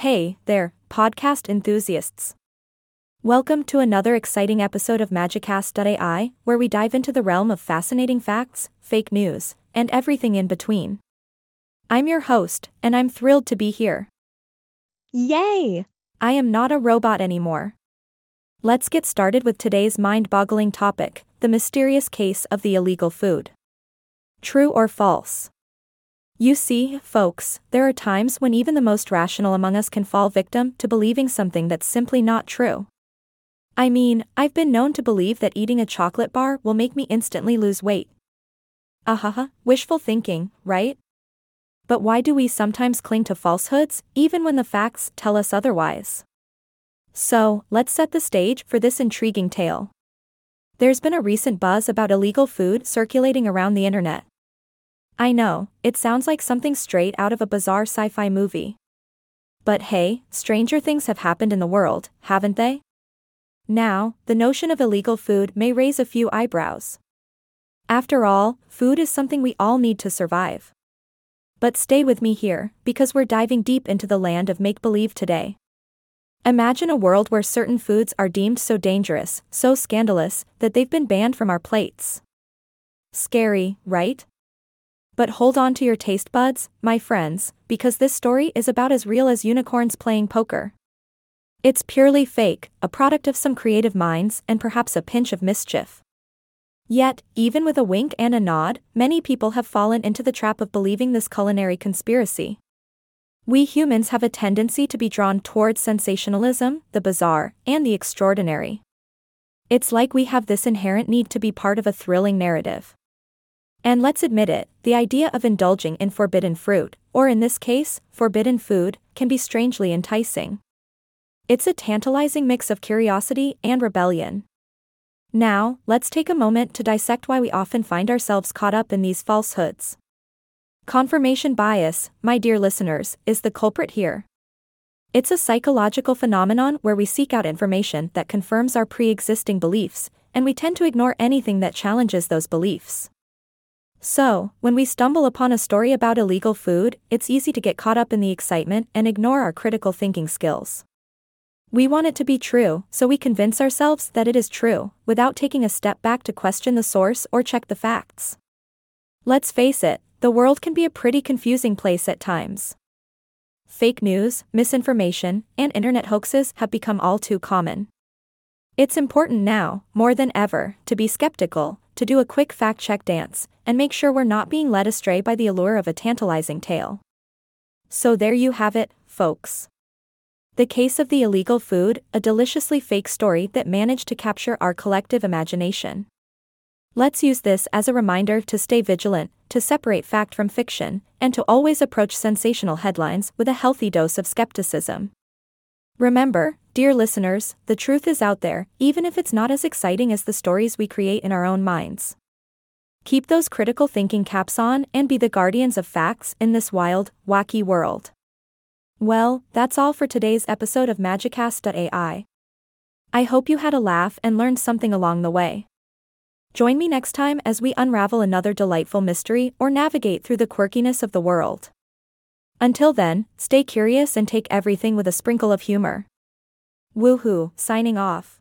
Hey there, podcast enthusiasts. Welcome to another exciting episode of Magicast.ai, where we dive into the realm of fascinating facts, fake news, and everything in between. I'm your host, and I'm thrilled to be here. Yay! I am not a robot anymore. Let's get started with today's mind boggling topic the mysterious case of the illegal food. True or false? You see, folks, there are times when even the most rational among us can fall victim to believing something that's simply not true. I mean, I've been known to believe that eating a chocolate bar will make me instantly lose weight. Ahaha, wishful thinking, right? But why do we sometimes cling to falsehoods, even when the facts tell us otherwise? So, let's set the stage for this intriguing tale. There's been a recent buzz about illegal food circulating around the internet. I know, it sounds like something straight out of a bizarre sci fi movie. But hey, stranger things have happened in the world, haven't they? Now, the notion of illegal food may raise a few eyebrows. After all, food is something we all need to survive. But stay with me here, because we're diving deep into the land of make believe today. Imagine a world where certain foods are deemed so dangerous, so scandalous, that they've been banned from our plates. Scary, right? But hold on to your taste buds, my friends, because this story is about as real as unicorns playing poker. It's purely fake, a product of some creative minds and perhaps a pinch of mischief. Yet, even with a wink and a nod, many people have fallen into the trap of believing this culinary conspiracy. We humans have a tendency to be drawn towards sensationalism, the bizarre, and the extraordinary. It's like we have this inherent need to be part of a thrilling narrative. And let's admit it, the idea of indulging in forbidden fruit, or in this case, forbidden food, can be strangely enticing. It's a tantalizing mix of curiosity and rebellion. Now, let's take a moment to dissect why we often find ourselves caught up in these falsehoods. Confirmation bias, my dear listeners, is the culprit here. It's a psychological phenomenon where we seek out information that confirms our pre existing beliefs, and we tend to ignore anything that challenges those beliefs. So, when we stumble upon a story about illegal food, it's easy to get caught up in the excitement and ignore our critical thinking skills. We want it to be true, so we convince ourselves that it is true, without taking a step back to question the source or check the facts. Let's face it, the world can be a pretty confusing place at times. Fake news, misinformation, and internet hoaxes have become all too common. It's important now, more than ever, to be skeptical, to do a quick fact check dance, and make sure we're not being led astray by the allure of a tantalizing tale. So there you have it, folks. The case of the illegal food, a deliciously fake story that managed to capture our collective imagination. Let's use this as a reminder to stay vigilant, to separate fact from fiction, and to always approach sensational headlines with a healthy dose of skepticism. Remember, dear listeners, the truth is out there, even if it's not as exciting as the stories we create in our own minds. Keep those critical thinking caps on and be the guardians of facts in this wild, wacky world. Well, that's all for today's episode of Magicast.ai. I hope you had a laugh and learned something along the way. Join me next time as we unravel another delightful mystery or navigate through the quirkiness of the world. Until then, stay curious and take everything with a sprinkle of humor. Woohoo, signing off.